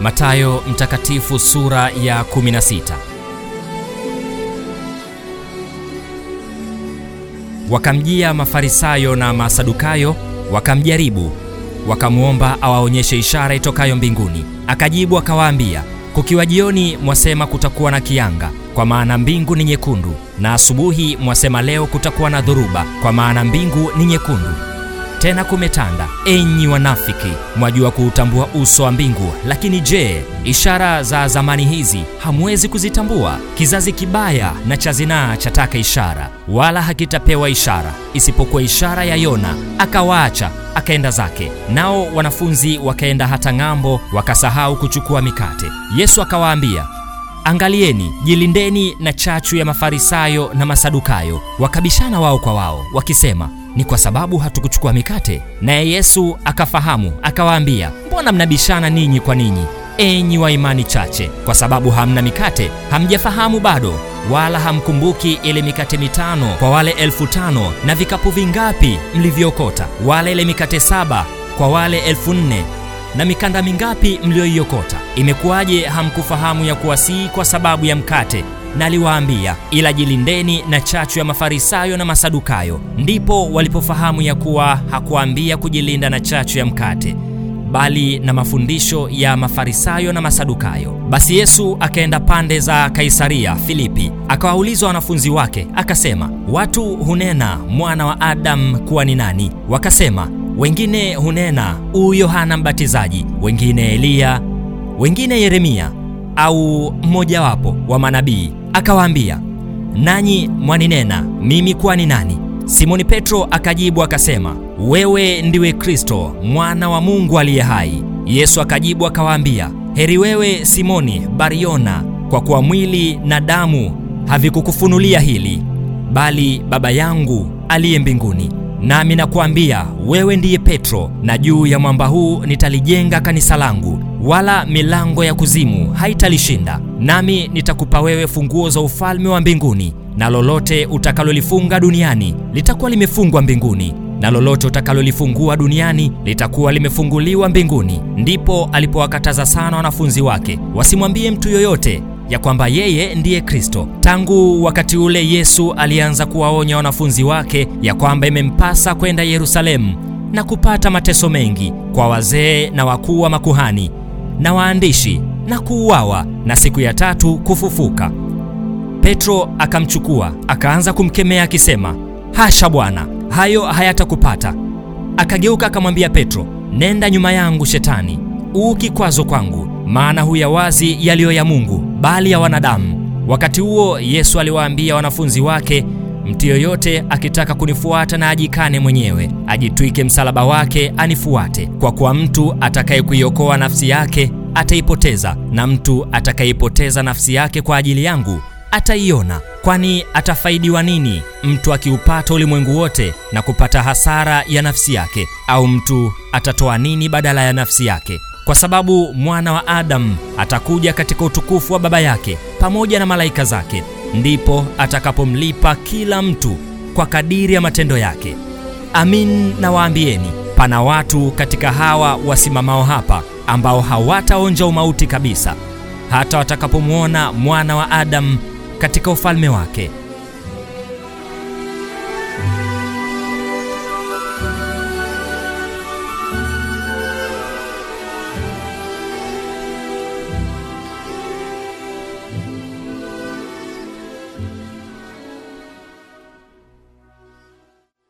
Mathayo mtakatifu sura ya 16. Wakamjia Mafarisayo na Masadukayo wakamjaribu, wakamwomba awaonyeshe ishara itokayo mbinguni. Akajibu akawaambia, kukiwa jioni mwasema kutakuwa na kianga, kwa maana mbingu ni nyekundu, na asubuhi mwasema leo kutakuwa na dhoruba, kwa maana mbingu ni nyekundu. Tena kumetanda. Enyi wanafiki, mwajua kuutambua uso wa mbingu, lakini je, ishara za zamani hizi hamwezi kuzitambua? Kizazi kibaya na cha zinaa chataka ishara, wala hakitapewa ishara isipokuwa ishara ya Yona. Akawaacha akaenda zake, nao wanafunzi wakaenda hata ng'ambo, wakasahau kuchukua mikate. Yesu akawaambia, Angalieni, jilindeni na chachu ya Mafarisayo na Masadukayo. Wakabishana wao kwa wao, wakisema, ni kwa sababu hatukuchukua mikate. Naye Yesu akafahamu, akawaambia, mbona mnabishana ninyi kwa ninyi, enyi wa imani chache? Kwa sababu hamna mikate? Hamjafahamu bado, wala hamkumbuki ile mikate mitano kwa wale elfu tano na vikapu vingapi mlivyookota, wala ile mikate saba kwa wale elfu nne na mikanda mingapi mliyoiokota? Imekuwaje hamkufahamu ya kuwa si kwa sababu ya mkate? Na aliwaambia, ila jilindeni na chachu ya Mafarisayo na Masadukayo. Ndipo walipofahamu ya kuwa hakuambia kujilinda na chachu ya mkate, bali na mafundisho ya Mafarisayo na Masadukayo. Basi Yesu akaenda pande za Kaisaria Filipi, akawauliza wanafunzi wake akasema, watu hunena mwana wa Adamu kuwa ni nani? Wakasema, wengine hunena u Yohana Mbatizaji, wengine Eliya, wengine Yeremia au mmojawapo wa manabii. Akawaambia, nanyi mwaninena mimi kuwa ni nani? Simoni Petro akajibu akasema, wewe ndiwe Kristo mwana wa Mungu aliye hai. Yesu akajibu akawaambia, heri wewe Simoni Bariona, kwa kuwa mwili na damu havikukufunulia hili, bali Baba yangu aliye mbinguni. Nami nakuambia wewe ndiye Petro, na juu ya mwamba huu nitalijenga kanisa langu, wala milango ya kuzimu haitalishinda. Nami nitakupa wewe funguo za ufalme wa mbinguni, na lolote utakalolifunga duniani litakuwa limefungwa mbinguni, na lolote utakalolifungua duniani litakuwa limefunguliwa mbinguni. Ndipo alipowakataza sana wanafunzi wake wasimwambie mtu yoyote ya kwamba yeye ndiye Kristo. Tangu wakati ule Yesu alianza kuwaonya wanafunzi wake ya kwamba imempasa kwenda Yerusalemu na kupata mateso mengi kwa wazee na wakuu wa makuhani na waandishi na kuuawa na siku ya tatu kufufuka. Petro akamchukua akaanza kumkemea akisema, hasha Bwana, hayo hayatakupata. Akageuka akamwambia Petro, nenda nyuma yangu Shetani, uu kikwazo kwangu maana huyawazi yaliyo ya Mungu bali ya wanadamu. Wakati huo Yesu aliwaambia wanafunzi wake, mtu yoyote akitaka kunifuata na ajikane mwenyewe, ajitwike msalaba wake anifuate. Kwa kuwa mtu atakayekuiokoa nafsi yake ataipoteza, na mtu atakayeipoteza nafsi yake kwa ajili yangu ataiona. Kwani atafaidiwa nini mtu akiupata ulimwengu wote na kupata hasara ya nafsi yake? Au mtu atatoa nini badala ya nafsi yake? Kwa sababu mwana wa Adamu atakuja katika utukufu wa Baba yake pamoja na malaika zake, ndipo atakapomlipa kila mtu kwa kadiri ya matendo yake. Amin nawaambieni, pana watu katika hawa wasimamao hapa ambao hawataonja umauti kabisa, hata watakapomwona mwana wa Adamu katika ufalme wake.